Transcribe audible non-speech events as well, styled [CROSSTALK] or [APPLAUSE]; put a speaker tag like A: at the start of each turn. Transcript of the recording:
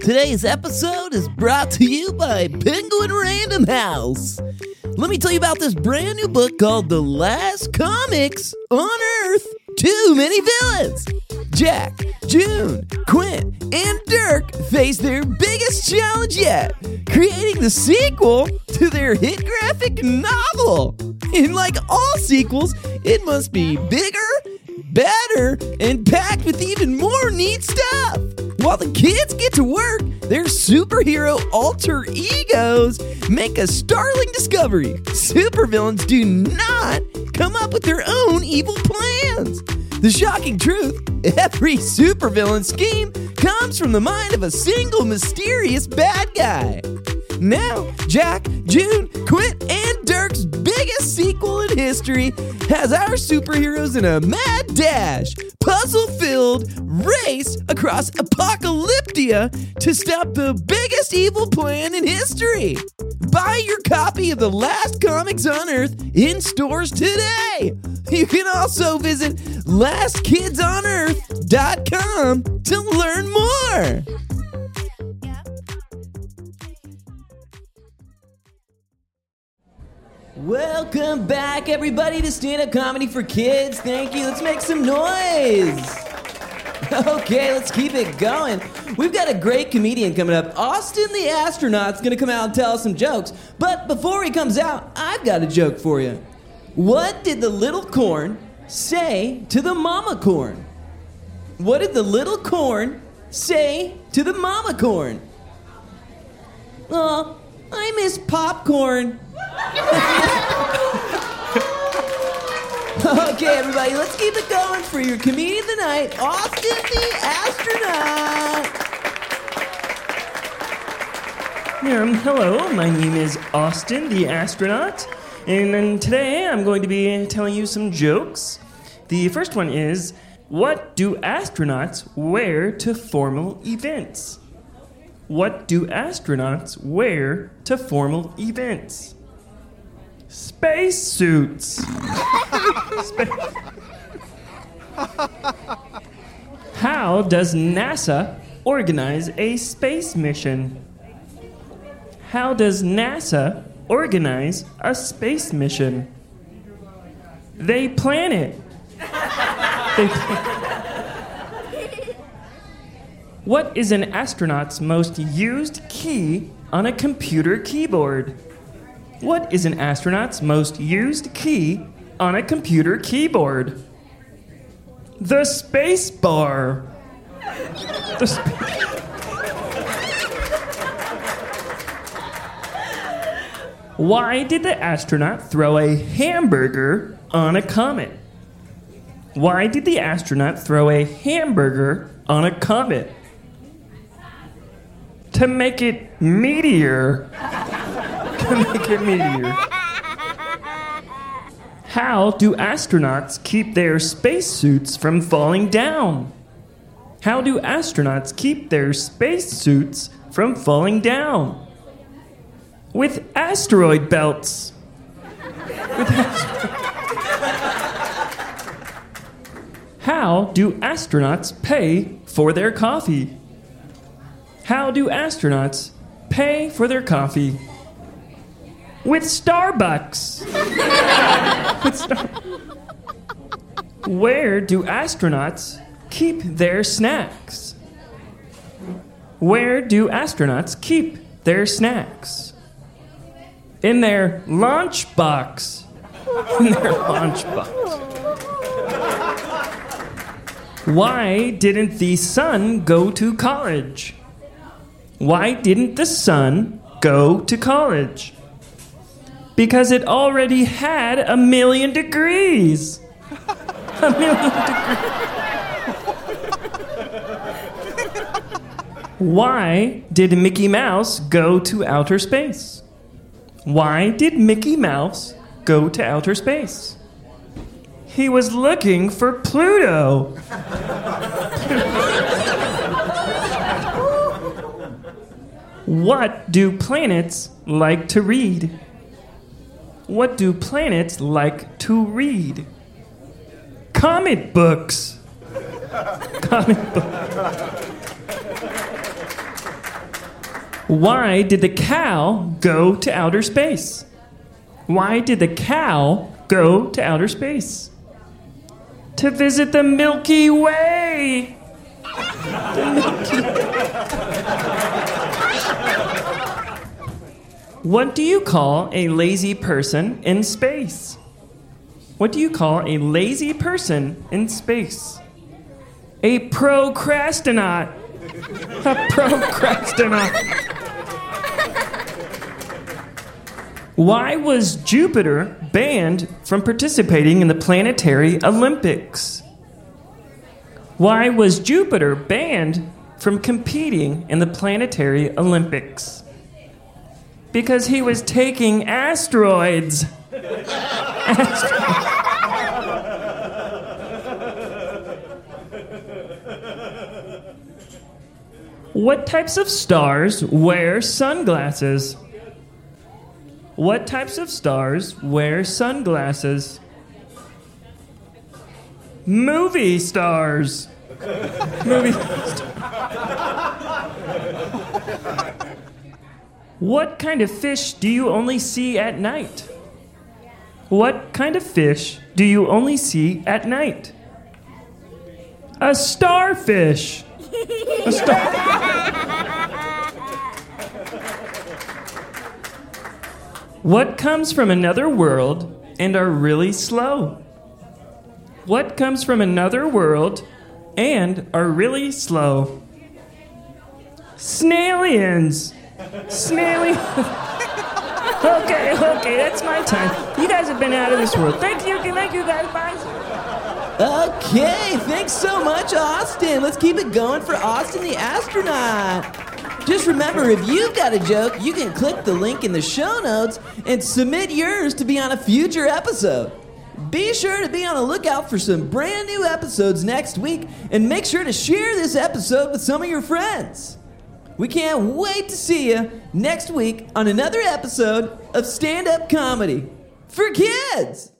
A: Today's episode is brought to you by Penguin Random House. Let me tell you about this brand new book called The Last Comics on Earth Too Many Villains. Jack, June, Quint, and Dirk face their biggest challenge yet creating the sequel to their hit graphic novel. And like all sequels, it must be bigger, better, and packed with even more neat stuff. While the kids get to work, their superhero alter egos make a startling discovery. Supervillains do not come up with their own evil plans. The shocking truth every supervillain scheme comes from the mind of a single mysterious bad guy. Now, Jack, June, Quint, and Dirk's biggest sequel in history has our superheroes in a mad dash, puzzle filled race across Apocalyptia to stop the biggest evil plan in history. Buy your copy of The Last Comics on Earth in stores today. You can also visit lastkidsonearth.com to learn more. Welcome back, everybody, to Stand Up Comedy for Kids. Thank you. Let's make some noise. [LAUGHS] Okay, let's keep it going. We've got a great comedian coming up. Austin the astronaut's gonna come out and tell us some jokes. But before he comes out, I've got a joke for you. What did the little corn say to the mama corn? What did the little corn say to the mama corn? Oh, I miss popcorn. [LAUGHS] okay, everybody, let's keep it going for your comedian of the night, Austin the astronaut.
B: Um, hello, my name is Austin, the astronaut, and, then today I'm going to be telling you some jokes. The first one is What do astronauts wear to formal events? What do astronauts wear to formal events? Space suits. [LAUGHS] How does NASA organize a space mission? How does NASA organize a space mission? They plan it. They [LAUGHS] what is an astronaut's most used key on a computer keyboard? What is an astronaut's most used key on a computer keyboard? The space bar. The spa- Why did the astronaut throw a hamburger on a comet? Why did the astronaut throw a hamburger on a comet? To make it meteor. [LAUGHS] to make it meteor. How do astronauts keep their spacesuits from falling down? How do astronauts keep their spacesuits from falling down? With asteroid belts. With How do astronauts pay for their coffee? How do astronauts pay for their coffee? With Starbucks. With Star- Where do astronauts keep their snacks? Where do astronauts keep their snacks? In their lunchbox. In their lunchbox. Why didn't the sun go to college? Why didn't the sun go to college? Because it already had a million degrees. A million degrees. Why did Mickey Mouse go to outer space? Why did Mickey Mouse go to outer space? He was looking for Pluto. what do planets like to read? What do planets like to read? Comic books. [LAUGHS] Comic book. Why did the cow go to outer space? Why did the cow go to outer space? To visit the Milky Way. [LAUGHS] The Milky What do you call a lazy person in space? What do you call a lazy person in space? A procrastinaut. A [LAUGHS] procrastinaut. Why was Jupiter banned from participating in the Planetary Olympics? Why was Jupiter banned from competing in the Planetary Olympics? Because he was taking asteroids. what types of stars wear sunglasses? What types of stars wear sunglasses? Movie stars. Movie stars. What kind of fish do you only see at night? What kind of fish do you only see at night? A starfish. A star- What comes from another world and are really slow? What comes from another world and are really slow? Snailians. Snaily. okay, okay, that's my time. You guys have been out of this world. Thank you, thank you guys. Bye.
A: Okay, thanks so much, Austin. Let's keep it going for Austin the astronaut. Just remember, if you've got a joke, you can click the link in the show notes and submit yours to be on a future episode. Be sure to be on the lookout for some brand new episodes next week and make sure to share this episode with some of your friends. We can't wait to see you next week on another episode of Stand Up Comedy for Kids.